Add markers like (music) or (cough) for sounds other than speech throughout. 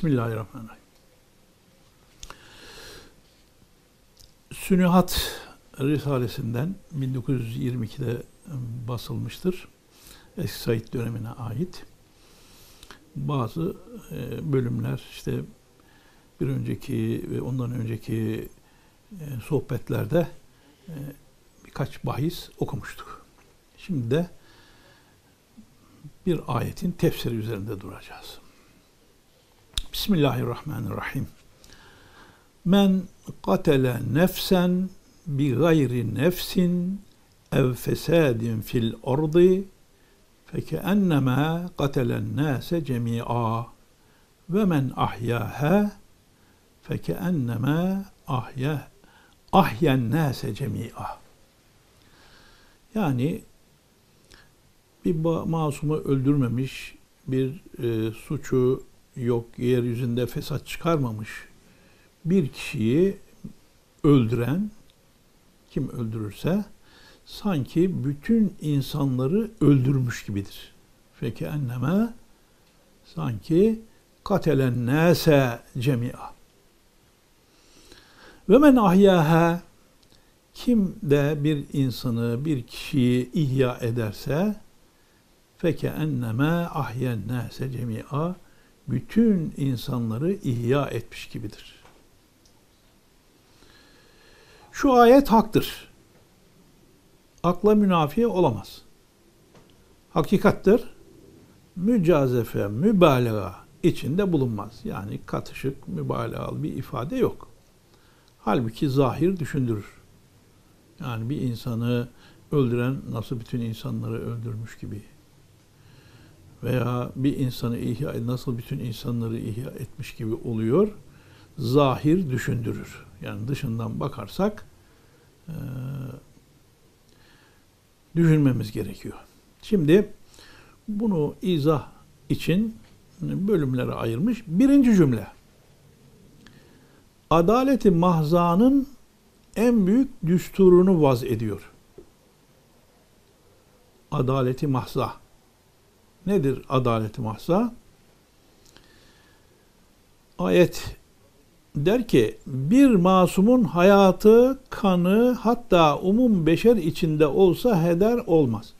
Bismillahirrahmanirrahim. Sünihat Risalesinden 1922'de basılmıştır. Eski Said dönemine ait. Bazı e, bölümler işte bir önceki ve ondan önceki e, sohbetlerde e, birkaç bahis okumuştuk. Şimdi de bir ayetin tefsiri üzerinde duracağız. Bismillahirrahmanirrahim. Men katele nefsen bi gayri nefsin ev fesadin fil ardı fekennema katelen nase cemi'a ve men ahyâhe fekennema ahya ahyen nase cemi'a yani bir masumu öldürmemiş, bir e, suçu yok, yeryüzünde fesat çıkarmamış bir kişiyi öldüren kim öldürürse sanki bütün insanları öldürmüş gibidir. Feke enneme sanki katelen nase cemia. Ve men ahyaha kim de bir insanı, bir kişiyi ihya ederse feke enneme ahyen nase cemia bütün insanları ihya etmiş gibidir. Şu ayet haktır. Akla münafi olamaz. Hakikattir. Mücazefe, mübalağa içinde bulunmaz. Yani katışık, mübalağalı bir ifade yok. Halbuki zahir düşündürür. Yani bir insanı öldüren nasıl bütün insanları öldürmüş gibi veya bir insanı ihya nasıl bütün insanları ihya etmiş gibi oluyor. Zahir düşündürür. Yani dışından bakarsak e, düşünmemiz gerekiyor. Şimdi bunu izah için bölümlere ayırmış. Birinci cümle. Adaleti mahzanın en büyük düsturunu vaz ediyor. Adaleti mahza. Nedir adaleti mahza? Ayet der ki bir masumun hayatı, kanı hatta umum beşer içinde olsa heder olmaz.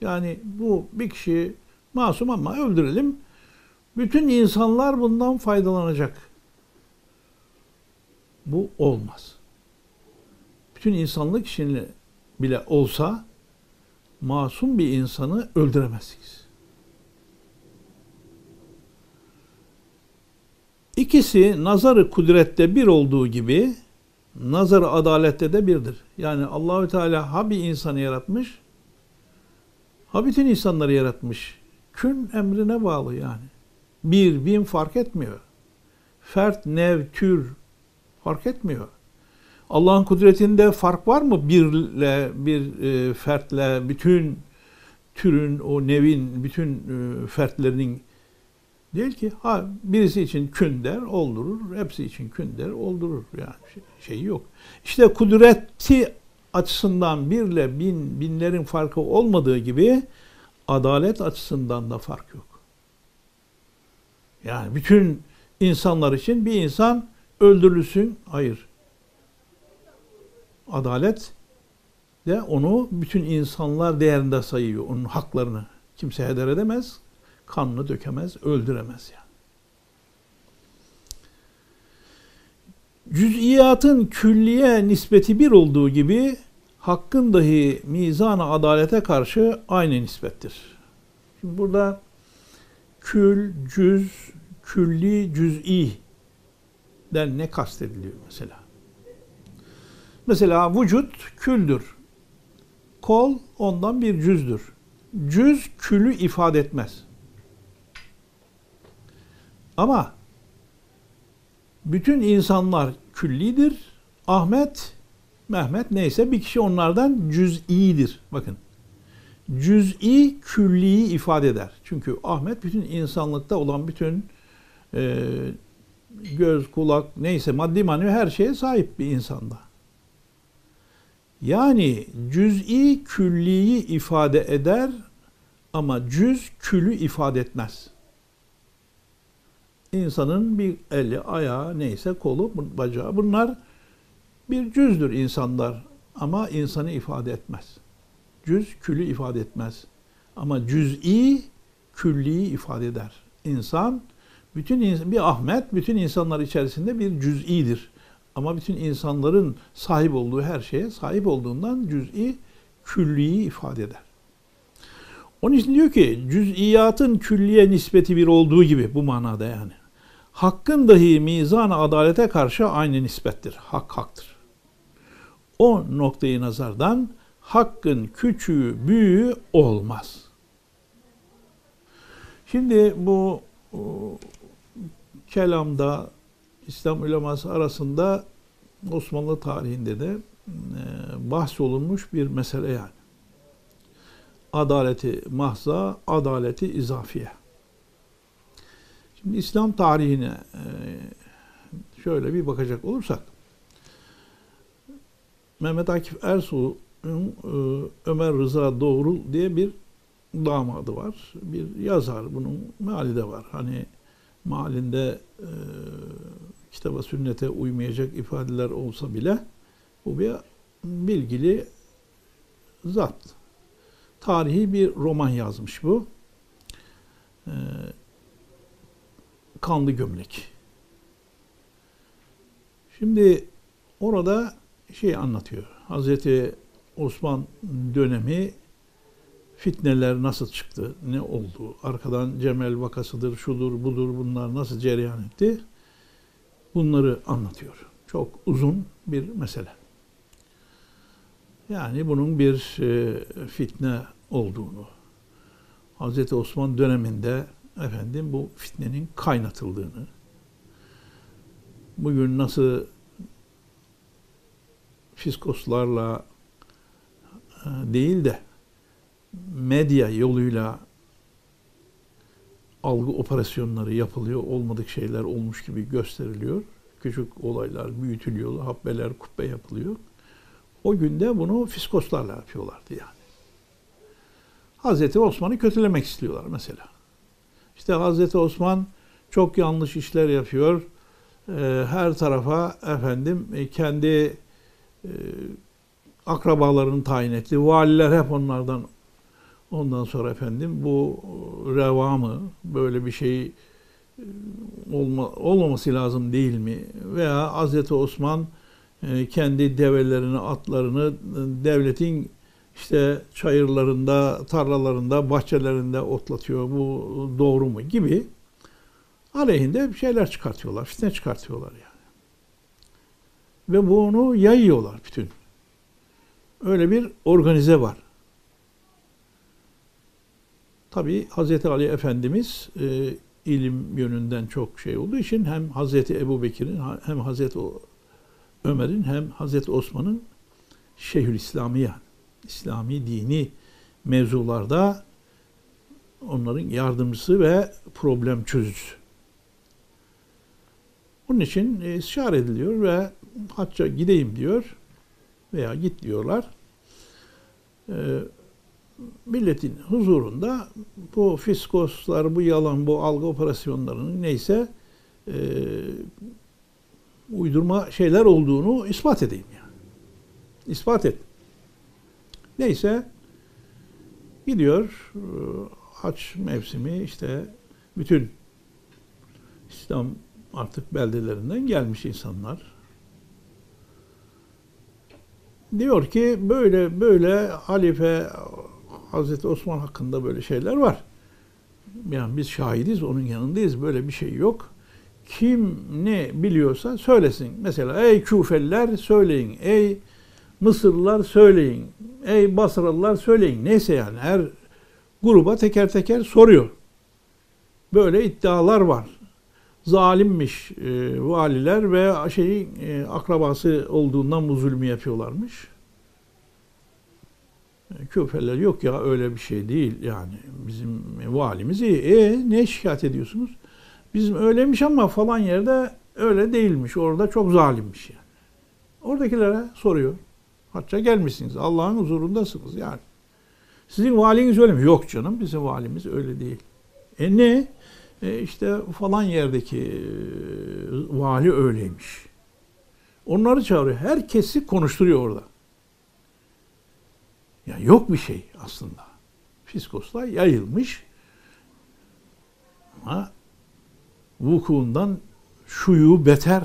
Yani bu bir kişi masum ama öldürelim. Bütün insanlar bundan faydalanacak. Bu olmaz. Bütün insanlık için bile olsa masum bir insanı öldüremezsiniz. İkisi nazarı kudrette bir olduğu gibi nazarı adalette de birdir. Yani Allahü Teala ha bir insanı yaratmış, ha bütün insanları yaratmış. Kün emrine bağlı yani. Bir, bin fark etmiyor. Fert, nev, tür fark etmiyor. Allah'ın kudretinde fark var mı birle, bir e, fertle, bütün türün, o nevin, bütün e, fertlerinin Değil ki ha birisi için kün der oldurur, hepsi için kün der oldurur. Yani şey, şey yok. İşte kudreti açısından birle bin, binlerin farkı olmadığı gibi adalet açısından da fark yok. Yani bütün insanlar için bir insan öldürülsün. Hayır. Adalet de onu bütün insanlar değerinde sayıyor. Onun haklarını kimse heder edemez kanını dökemez, öldüremez yani. Cüz'iyatın külliye nispeti bir olduğu gibi hakkın dahi mizan adalete karşı aynı nispettir. Şimdi burada kül, cüz, külli, cüz'i den ne kastediliyor mesela? Mesela vücut küldür. Kol ondan bir cüzdür. Cüz külü ifade etmez. Ama bütün insanlar küllidir. Ahmet, Mehmet neyse bir kişi onlardan cüz'idir. Bakın. Cüz'i külliyi ifade eder. Çünkü Ahmet bütün insanlıkta olan bütün e, göz, kulak neyse maddi manevi her şeye sahip bir insanda. Yani cüz'i külliyi ifade eder ama cüz külü ifade etmez. İnsanın bir eli, ayağı, neyse kolu, bacağı bunlar bir cüzdür insanlar ama insanı ifade etmez. Cüz külü ifade etmez. Ama cüz'i külliyi ifade eder. İnsan bütün bir Ahmet bütün insanlar içerisinde bir cüz'idir. Ama bütün insanların sahip olduğu her şeye sahip olduğundan cüz'i külliyi ifade eder. Onun için diyor ki cüz'iyatın külliye nispeti bir olduğu gibi bu manada yani. Hakkın dahi mizan adalete karşı aynı nispettir. Hak haktır. O noktayı nazardan hakkın küçüğü büyüğü olmaz. Şimdi bu kelamda İslam uleması arasında Osmanlı tarihinde de e, bahsolunmuş bir mesele yani. Adaleti mahza, adaleti izafiye. Şimdi İslam tarihine e, şöyle bir bakacak olursak Mehmet Akif Ersoy'un e, Ömer Rıza Doğrul diye bir damadı var. Bir yazar. Bunun meali de var. Hani malinde e, kitaba sünnete uymayacak ifadeler olsa bile bu bir bilgili zat. Tarihi bir roman yazmış bu. E, Kanlı Gömlek. Şimdi orada şey anlatıyor. Hazreti Osman dönemi fitneler nasıl çıktı, ne oldu, arkadan Cemel vakasıdır, şudur, budur bunlar nasıl cereyan etti bunları anlatıyor. Çok uzun bir mesele. Yani bunun bir e, fitne olduğunu, Hz. Osman döneminde efendim bu fitnenin kaynatıldığını, bugün nasıl fiskoslarla e, değil de medya yoluyla algı operasyonları yapılıyor, olmadık şeyler olmuş gibi gösteriliyor. Küçük olaylar büyütülüyor, habbeler, kubbe yapılıyor. O günde bunu fiskoslarla yapıyorlardı yani. Hazreti Osman'ı kötülemek istiyorlar mesela. İşte Hazreti Osman çok yanlış işler yapıyor. Ee, her tarafa efendim e, kendi e, akrabalarını tayin etti. Valiler hep onlardan Ondan sonra efendim bu revamı böyle bir şey e, olma, olmaması lazım değil mi? Veya Hazreti Osman kendi develerini, atlarını devletin işte çayırlarında, tarlalarında, bahçelerinde otlatıyor. Bu doğru mu? Gibi aleyhinde bir şeyler çıkartıyorlar. Fitne çıkartıyorlar yani. Ve bunu yayıyorlar bütün. Öyle bir organize var. Tabi Hazreti Ali Efendimiz e, ilim yönünden çok şey olduğu için hem Hazreti Ebu Bekir'in hem Hazreti Ömer'in hem Hazreti Osman'ın Şeyhül İslami yani İslami dini mevzularda onların yardımcısı ve problem çözücüsü. Bunun için istişare ediliyor ve hacca gideyim diyor veya git diyorlar. Ee, milletin huzurunda bu fiskoslar, bu yalan, bu algı operasyonlarının neyse e, uydurma şeyler olduğunu ispat edeyim yani. İspat et. Neyse gidiyor e, haç mevsimi işte bütün İslam artık beldelerinden gelmiş insanlar. Diyor ki böyle böyle halife Hazreti Osman hakkında böyle şeyler var. Yani biz şahidiz, onun yanındayız. Böyle bir şey yok. Kim ne biliyorsa söylesin. Mesela ey Küfeliler söyleyin, ey Mısırlılar söyleyin, ey Basralılar söyleyin. Neyse yani her gruba teker teker soruyor. Böyle iddialar var. Zalimmiş e, valiler ve şey e, akrabası olduğundan bu zulmü yapıyorlarmış. Küfeler yok ya öyle bir şey değil yani bizim valimiz iyi. E ne şikayet ediyorsunuz? Bizim öylemiş ama falan yerde öyle değilmiş. Orada çok zalimmiş yani. Oradakilere soruyor. Hatta gelmişsiniz. Allah'ın huzurundasınız yani. Sizin valiniz öyle mi? Yok canım bizim valimiz öyle değil. E ne? E işte falan yerdeki e, vali öyleymiş. Onları çağırıyor. Herkesi konuşturuyor orada. Ya yok bir şey aslında. Fiskoslar yayılmış ama vukuundan şuyu beter.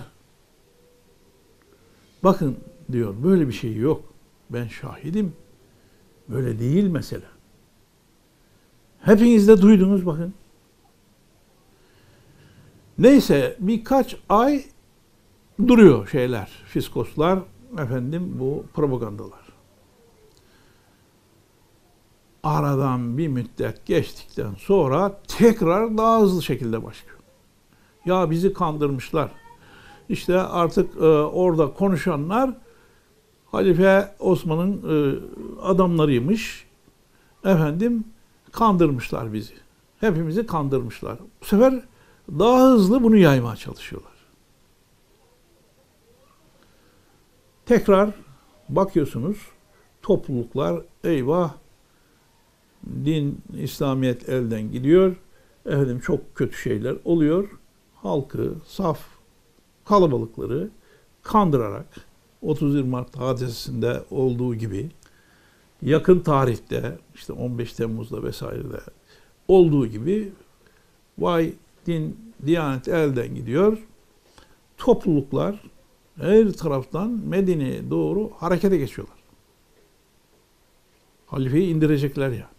Bakın diyor böyle bir şey yok. Ben şahidim. Böyle değil mesela. Hepiniz de duydunuz bakın. Neyse birkaç ay duruyor şeyler, fiskoslar, efendim bu propagandalar. Aradan bir müddet geçtikten sonra tekrar daha hızlı şekilde başlıyor. Ya bizi kandırmışlar. İşte artık e, orada konuşanlar Halife Osman'ın e, adamlarıymış. Efendim kandırmışlar bizi. Hepimizi kandırmışlar. Bu sefer daha hızlı bunu yaymaya çalışıyorlar. Tekrar bakıyorsunuz topluluklar eyvah din, İslamiyet elden gidiyor. Efendim çok kötü şeyler oluyor. Halkı, saf kalabalıkları kandırarak 31 Mart hadisesinde olduğu gibi yakın tarihte işte 15 Temmuz'da vesairede olduğu gibi vay din, diyanet elden gidiyor. Topluluklar her taraftan Medine'ye doğru harekete geçiyorlar. Halifeyi indirecekler ya.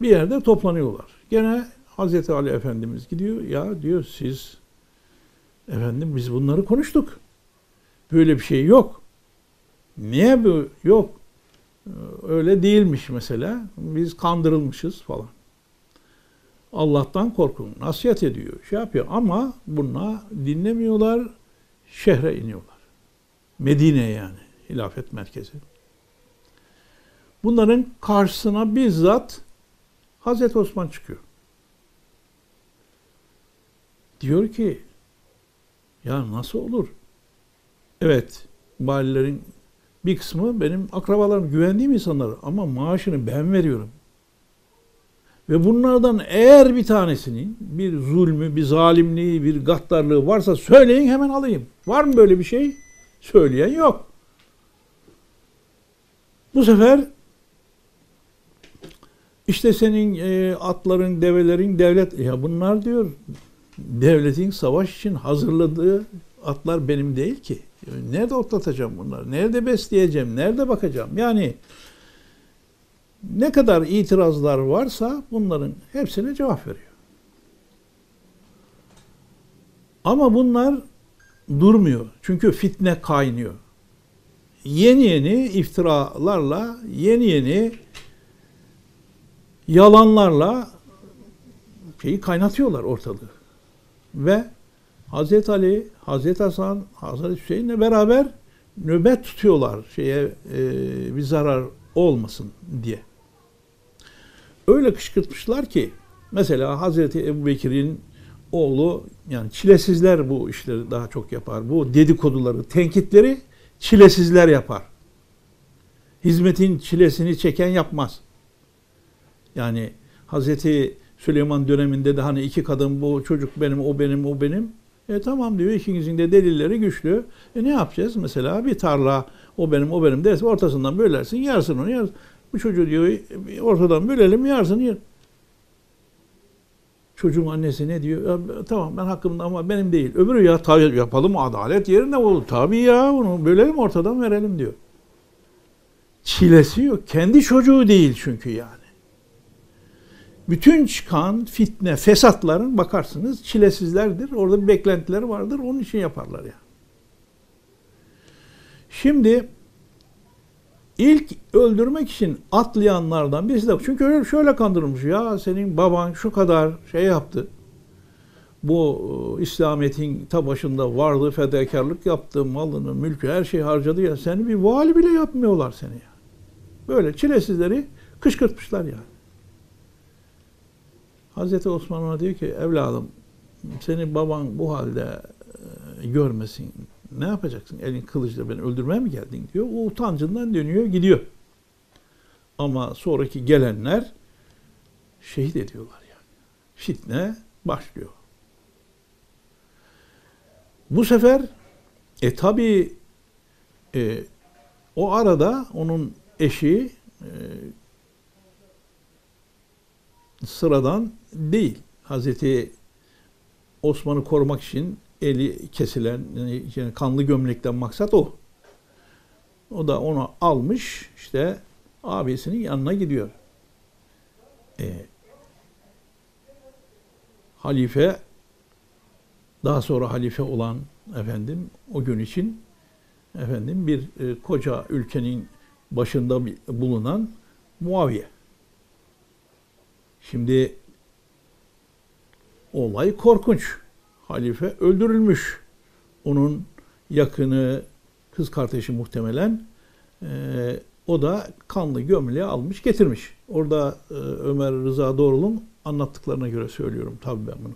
Bir yerde toplanıyorlar. Gene Hazreti Ali Efendimiz gidiyor. Ya diyor siz efendim biz bunları konuştuk. Böyle bir şey yok. Niye bu yok? Öyle değilmiş mesela. Biz kandırılmışız falan. Allah'tan korkun. Nasihat ediyor. Şey yapıyor ama buna dinlemiyorlar. Şehre iniyorlar. Medine yani. Hilafet merkezi. Bunların karşısına bizzat Hazreti Osman çıkıyor. Diyor ki ya nasıl olur? Evet, valilerin bir kısmı benim akrabalarım, güvendiğim insanlar ama maaşını ben veriyorum. Ve bunlardan eğer bir tanesinin bir zulmü, bir zalimliği, bir gaddarlığı varsa söyleyin hemen alayım. Var mı böyle bir şey? Söyleyen yok. Bu sefer işte senin e, atların, develerin devlet ya bunlar diyor devletin savaş için hazırladığı atlar benim değil ki. Nerede otlatacağım bunları? Nerede besleyeceğim? Nerede bakacağım? Yani ne kadar itirazlar varsa bunların hepsine cevap veriyor. Ama bunlar durmuyor. Çünkü fitne kaynıyor. Yeni yeni iftiralarla, yeni yeni yalanlarla şeyi kaynatıyorlar ortalığı. Ve Hazreti Ali, Hazreti Hasan, Hazreti Hüseyin'le beraber nöbet tutuyorlar şeye e, bir zarar olmasın diye. Öyle kışkırtmışlar ki mesela Hazreti Ebu Bekir'in oğlu yani çilesizler bu işleri daha çok yapar. Bu dedikoduları, tenkitleri çilesizler yapar. Hizmetin çilesini çeken yapmaz. Yani Hazreti Süleyman döneminde de hani iki kadın bu çocuk benim, o benim, o benim. E tamam diyor ikinizin de delilleri güçlü. E ne yapacağız? Mesela bir tarla o benim, o benim derse ortasından bölersin, yarsın onu, yarsın. Bu çocuğu diyor ortadan bölelim, yarsın, yer. Çocuğun annesi ne diyor? Ya, tamam ben hakkımda ama benim değil. Öbürü ya tabii yapalım adalet yerine olur. Tabii ya onu bölelim ortadan verelim diyor. Çilesi yok. Kendi çocuğu değil çünkü yani bütün çıkan fitne, fesatların bakarsınız çilesizlerdir. Orada bir beklentileri vardır. Onun için yaparlar ya. Yani. Şimdi ilk öldürmek için atlayanlardan birisi de çünkü öyle şöyle kandırılmış ya senin baban şu kadar şey yaptı. Bu e, İslamiyet'in ta başında vardı, fedakarlık yaptı, malını, mülkü, her şeyi harcadı ya. Seni bir vali bile yapmıyorlar seni ya. Böyle çilesizleri kışkırtmışlar yani. Hazreti Osman ona diyor ki evladım senin baban bu halde e, görmesin. Ne yapacaksın? Elin kılıçla beni öldürmeye mi geldin diyor. O utancından dönüyor gidiyor. Ama sonraki gelenler şehit ediyorlar yani. Fitne başlıyor. Bu sefer e tabi e, o arada onun eşi e, sıradan değil. Hazreti Osman'ı korumak için eli kesilen yani kanlı gömlekten maksat o. O da onu almış işte abisinin yanına gidiyor. E, halife daha sonra halife olan efendim o gün için efendim bir e, koca ülkenin başında bulunan Muaviye. Şimdi olay korkunç. Halife öldürülmüş. Onun yakını kız kardeşi muhtemelen e, o da kanlı gömleği almış getirmiş. Orada e, Ömer Rıza Doğrul'un anlattıklarına göre söylüyorum tabii ben bunu.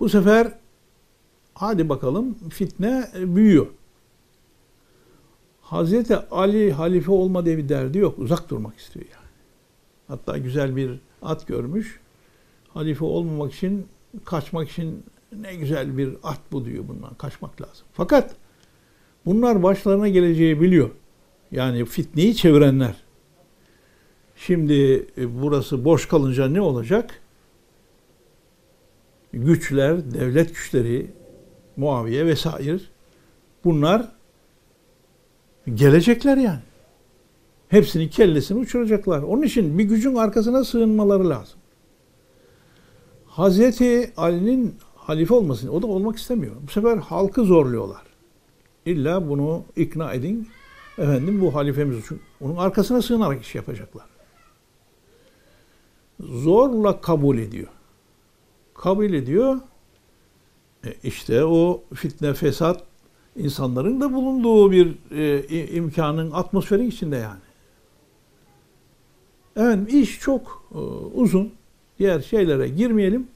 Bu sefer hadi bakalım fitne büyüyor. Hazreti Ali halife olma diye bir derdi yok. Uzak durmak istiyor yani. Hatta güzel bir at görmüş. Halife olmamak için, kaçmak için ne güzel bir at bu diyor bundan. Kaçmak lazım. Fakat bunlar başlarına geleceği biliyor. Yani fitneyi çevirenler. Şimdi e, burası boş kalınca ne olacak? Güçler, devlet güçleri, Muaviye vesaire bunlar gelecekler yani. Hepsinin kellesini uçuracaklar. Onun için bir gücün arkasına sığınmaları lazım. Hazreti Ali'nin halife olmasını, o da olmak istemiyor. Bu sefer halkı zorluyorlar. İlla bunu ikna edin. Efendim bu halifemiz için. Onun arkasına sığınarak iş yapacaklar. Zorla kabul ediyor. Kabul ediyor. E işte o fitne, fesat insanların da bulunduğu bir e, imkanın atmosferi içinde yani. Evet iş çok e, uzun. Diğer şeylere girmeyelim.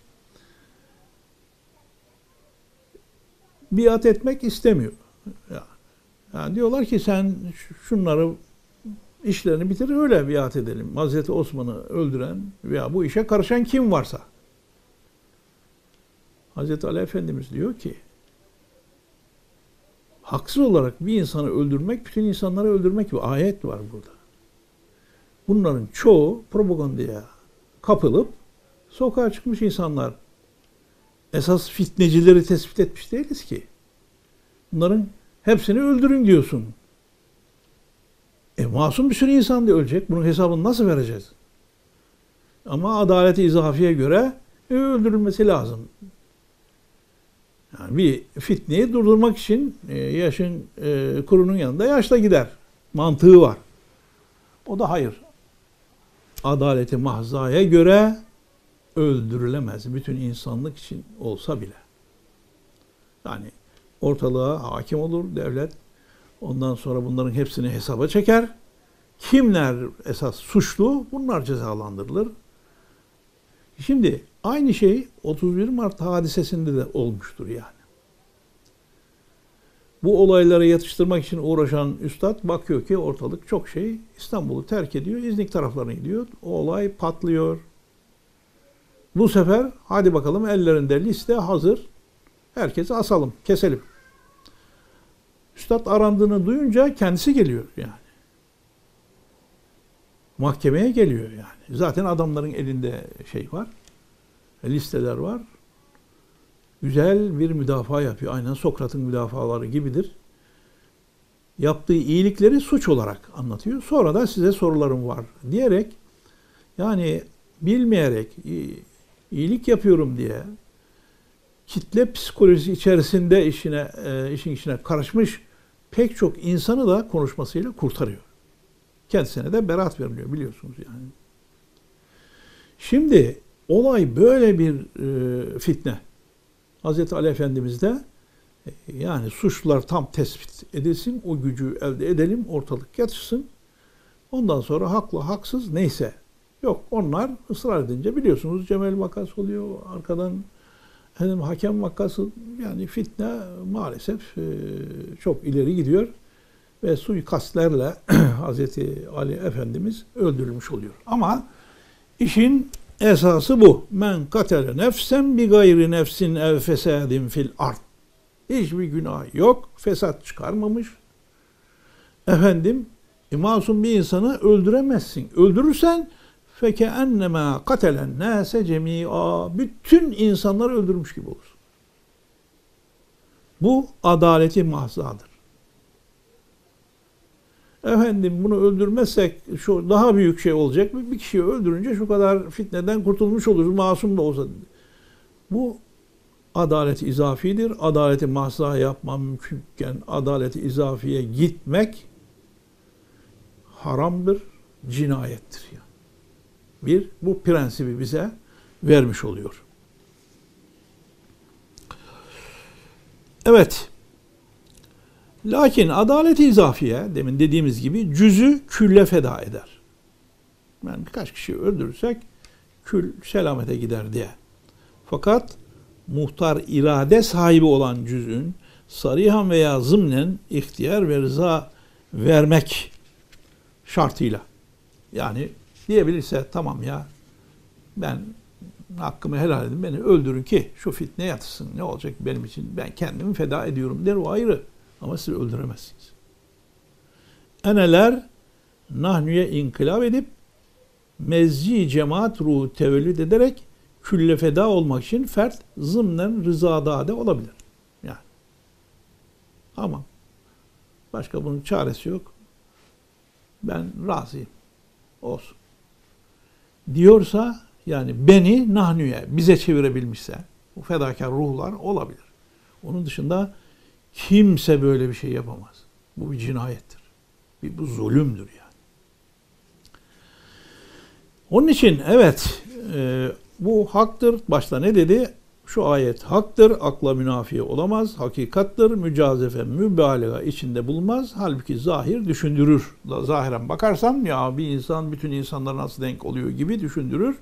Biat etmek istemiyor. Yani, yani diyorlar ki sen şunları işlerini bitir öyle biat edelim. Hazreti Osman'ı öldüren veya bu işe karışan kim varsa. Hazreti Ali Efendimiz diyor ki haksız olarak bir insanı öldürmek, bütün insanları öldürmek bir ayet var burada. Bunların çoğu propagandaya kapılıp sokağa çıkmış insanlar. Esas fitnecileri tespit etmiş değiliz ki. Bunların hepsini öldürün diyorsun. E masum bir sürü insan da ölecek. Bunun hesabını nasıl vereceğiz? Ama adaleti izafiye göre e, öldürülmesi lazım. Yani bir fitneyi durdurmak için e, yaşın e, kurunun yanında yaşla gider. Mantığı var. O da hayır. Adaleti mahzaya göre öldürülemez. Bütün insanlık için olsa bile. Yani ortalığa hakim olur devlet. Ondan sonra bunların hepsini hesaba çeker. Kimler esas suçlu? Bunlar cezalandırılır. Şimdi aynı şey 31 Mart hadisesinde de olmuştur yani. Bu olayları yatıştırmak için uğraşan üstad bakıyor ki ortalık çok şey İstanbul'u terk ediyor, İznik taraflarına gidiyor. O olay patlıyor. Bu sefer hadi bakalım ellerinde liste hazır. Herkesi asalım, keselim. Üstad arandığını duyunca kendisi geliyor yani. Mahkemeye geliyor yani. Zaten adamların elinde şey var. Listeler var. Güzel bir müdafaa yapıyor. Aynen Sokrat'ın müdafaları gibidir. Yaptığı iyilikleri suç olarak anlatıyor. Sonra da size sorularım var diyerek yani bilmeyerek iyilik yapıyorum diye kitle psikolojisi içerisinde işine e, işin içine karışmış pek çok insanı da konuşmasıyla kurtarıyor. Kendisine de beraat veriliyor biliyorsunuz yani. Şimdi olay böyle bir e, fitne. Hazreti Ali Efendimiz de e, yani suçlular tam tespit edilsin, o gücü elde edelim, ortalık yatışsın. Ondan sonra haklı, haksız neyse. Yok onlar ısrar edince biliyorsunuz Cemal vakası oluyor. Arkadan efendim, hakem vakası yani fitne maalesef e, çok ileri gidiyor. ve suikastlerle (clears throat) Hazreti Ali Efendimiz öldürülmüş oluyor. Ama işin esası bu. Men katele nefsen bi gayri nefsin ev fesadin fil ard. Hiçbir günah yok. Fesat çıkarmamış. Efendim e, masum bir insanı öldüremezsin. Öldürürsen feke ennema katelen nase cemia. Bütün insanları öldürmüş gibi olur. Bu adaleti mahzadır. Efendim bunu öldürmezsek şu daha büyük şey olacak. Bir kişiyi öldürünce şu kadar fitneden kurtulmuş oluruz. Masum da olsa. Bu adalet izafidir. Adaleti mahza yapmam mümkünken adaleti izafiye gitmek haramdır, cinayettir. Yani. Bir, bu prensibi bize vermiş oluyor. Evet. Lakin adalet-i izafiye demin dediğimiz gibi cüzü külle feda eder. Yani birkaç kişi öldürürsek kül selamete gider diye. Fakat muhtar irade sahibi olan cüzün sarihan veya zımnen ihtiyar ve rıza vermek şartıyla. Yani diyebilirse tamam ya ben hakkımı helal edin beni öldürün ki şu fitne yatırsın ne olacak benim için ben kendimi feda ediyorum der o ayrı ama siz öldüremezsiniz. Eneler nahnüye inkılap edip mezci cemaat ruhu tevellüd ederek külle feda olmak için fert zımnen rızada da olabilir. Yani. Ama başka bunun çaresi yok. Ben razıyım. Olsun. Diyorsa yani beni nahnüye bize çevirebilmişse bu fedakar ruhlar olabilir. Onun dışında kimse böyle bir şey yapamaz. Bu bir cinayettir. Bir, bu zulümdür yani. Onun için evet e, bu haktır. Başta ne dedi? Şu ayet haktır, akla münafi olamaz, hakikattır, mücazefe, mübalağa içinde bulmaz. Halbuki zahir düşündürür. Zahiren bakarsan ya bir insan bütün insanlar nasıl denk oluyor gibi düşündürür.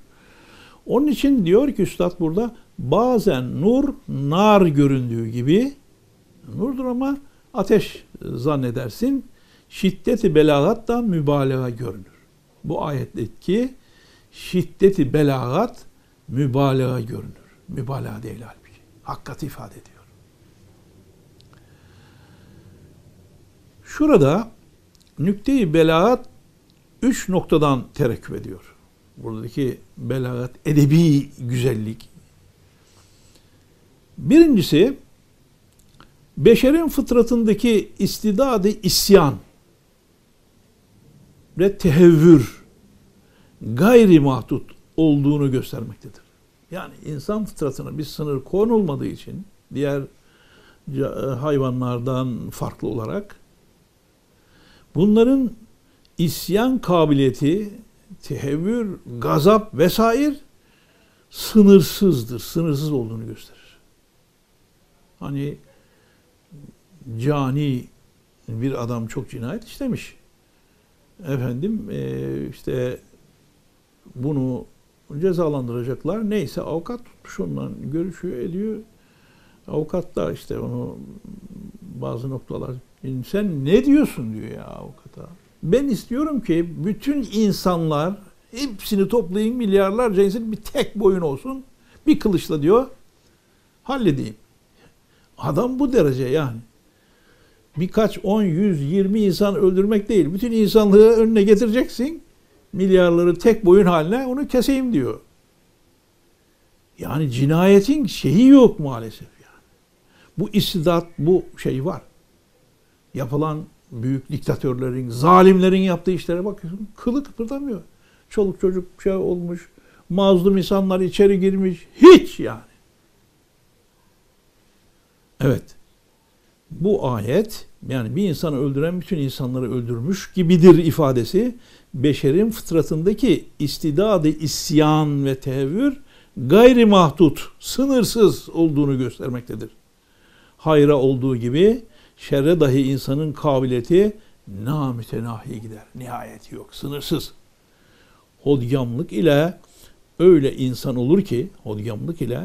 Onun için diyor ki Üstad burada bazen nur nar göründüğü gibi nurdur ama ateş zannedersin. Şiddeti belagat da mübalağa görünür. Bu ayetteki şiddeti belagat mübalağa görünür. Mübalağa değil halbuki. Hakikat ifade ediyor. Şurada nükteyi belagat üç noktadan terekküp ediyor. Buradaki belagat, edebi güzellik. Birincisi, beşerin fıtratındaki istidadı isyan ve tehevvür gayri mahdut olduğunu göstermektedir. Yani insan fıtratına bir sınır konulmadığı için diğer e, hayvanlardan farklı olarak bunların isyan kabiliyeti, tehevvür, gazap vesaire sınırsızdır. Sınırsız olduğunu gösterir. Hani cani bir adam çok cinayet işlemiş. Efendim e, işte bunu cezalandıracaklar. Neyse avukat tutmuş ondan görüşüyor ediyor. Avukat da işte onu bazı noktalar sen ne diyorsun diyor ya avukata. Ben istiyorum ki bütün insanlar hepsini toplayın milyarlarca insan bir tek boyun olsun. Bir kılıçla diyor halledeyim. Adam bu derece yani. Birkaç 10, 100, 20 insan öldürmek değil. Bütün insanlığı önüne getireceksin milyarları tek boyun haline onu keseyim diyor. Yani cinayetin şeyi yok maalesef yani. Bu istidat, bu şey var. Yapılan büyük diktatörlerin, zalimlerin yaptığı işlere bakıyorsun. Kılı kıpırdamıyor. Çoluk çocuk şey olmuş. Mazlum insanlar içeri girmiş. Hiç yani. Evet. Bu ayet yani bir insanı öldüren bütün insanları öldürmüş gibidir ifadesi beşerin fıtratındaki istidadı isyan ve tehevvür gayri mahdut, sınırsız olduğunu göstermektedir. Hayra olduğu gibi şerre dahi insanın kabiliyeti namütenahi gider. Nihayeti yok, sınırsız. Hodgamlık ile öyle insan olur ki, hodgamlık ile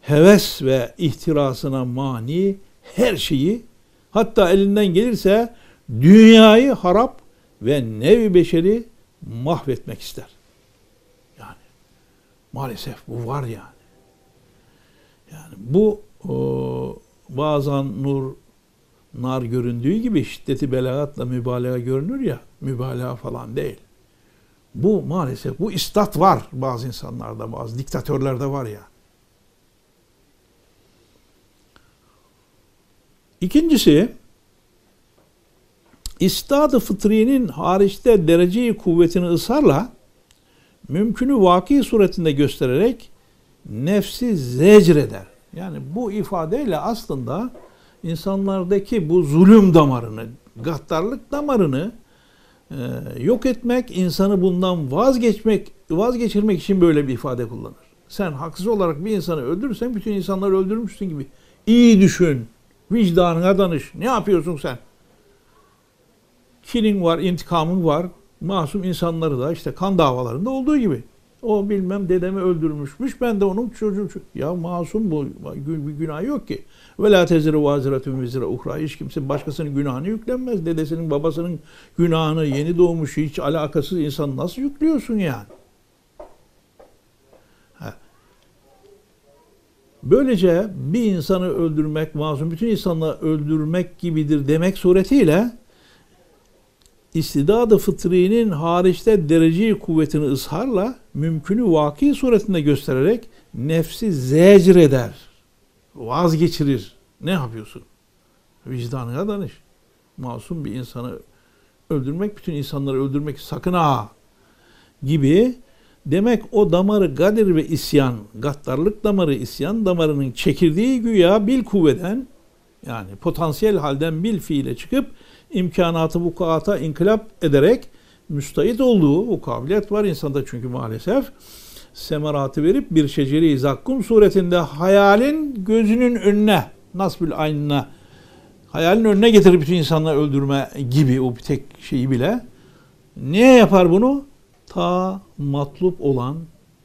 heves ve ihtirasına mani her şeyi hatta elinden gelirse dünyayı harap ve nevi beşeri mahvetmek ister. Yani maalesef bu var yani. Yani bu o, bazen nur nar göründüğü gibi şiddeti belagatla mübalağa görünür ya mübalağa falan değil. Bu maalesef bu istat var bazı insanlarda bazı diktatörlerde var ya. İkincisi İstad-ı fıtriyenin hariçte dereceyi kuvvetini ısrarla mümkünü vaki suretinde göstererek nefsi zecreder. Yani bu ifadeyle aslında insanlardaki bu zulüm damarını, gaddarlık damarını e, yok etmek, insanı bundan vazgeçmek, vazgeçirmek için böyle bir ifade kullanır. Sen haksız olarak bir insanı öldürürsen bütün insanları öldürmüşsün gibi. İyi düşün, vicdanına danış. Ne yapıyorsun sen? Kilin var, intikamın var. Masum insanları da işte kan davalarında olduğu gibi. O bilmem dedemi öldürmüşmüş. Ben de onun çocuğu. Ya masum bu. Bir günah yok ki. Ve la tezire vaziratun vizire uhra. Hiç kimse başkasının günahını yüklenmez. Dedesinin babasının günahını yeni doğmuş hiç alakasız insan nasıl yüklüyorsun yani? Böylece bir insanı öldürmek, masum bütün insanları öldürmek gibidir demek suretiyle istidadı fıtrinin hariçte dereceyi kuvvetini ısharla mümkünü vaki suretinde göstererek nefsi zecreder, vazgeçirir. Ne yapıyorsun? Vicdanına danış. Masum bir insanı öldürmek, bütün insanları öldürmek sakın ha gibi demek o damarı gadir ve isyan, gaddarlık damarı isyan damarının çekirdeği güya bil kuvveden yani potansiyel halden bil fiile çıkıp imkanatı vukuata inkılap ederek müstahit olduğu o kabiliyet var insanda çünkü maalesef semeratı verip bir şeceri zakkum suretinde hayalin gözünün önüne nasbül aynına hayalin önüne getirip bütün insanları öldürme gibi o bir tek şeyi bile niye yapar bunu? Ta matlup olan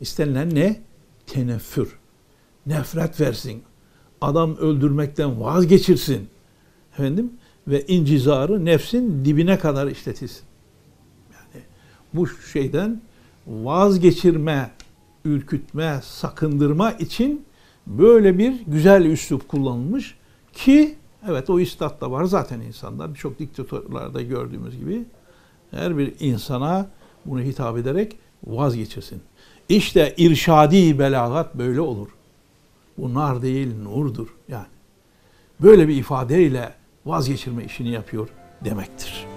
istenilen ne? Teneffür. Nefret versin. Adam öldürmekten vazgeçirsin. Efendim? ve incizarı nefsin dibine kadar işletilsin. Yani bu şeyden vazgeçirme, ürkütme, sakındırma için böyle bir güzel üslup kullanılmış ki evet o istat da var zaten insanda. Birçok diktatörlerde gördüğümüz gibi her bir insana bunu hitap ederek vazgeçirsin. İşte irşadi belagat böyle olur. Bu nar değil nurdur yani. Böyle bir ifadeyle vazgeçirme işini yapıyor demektir.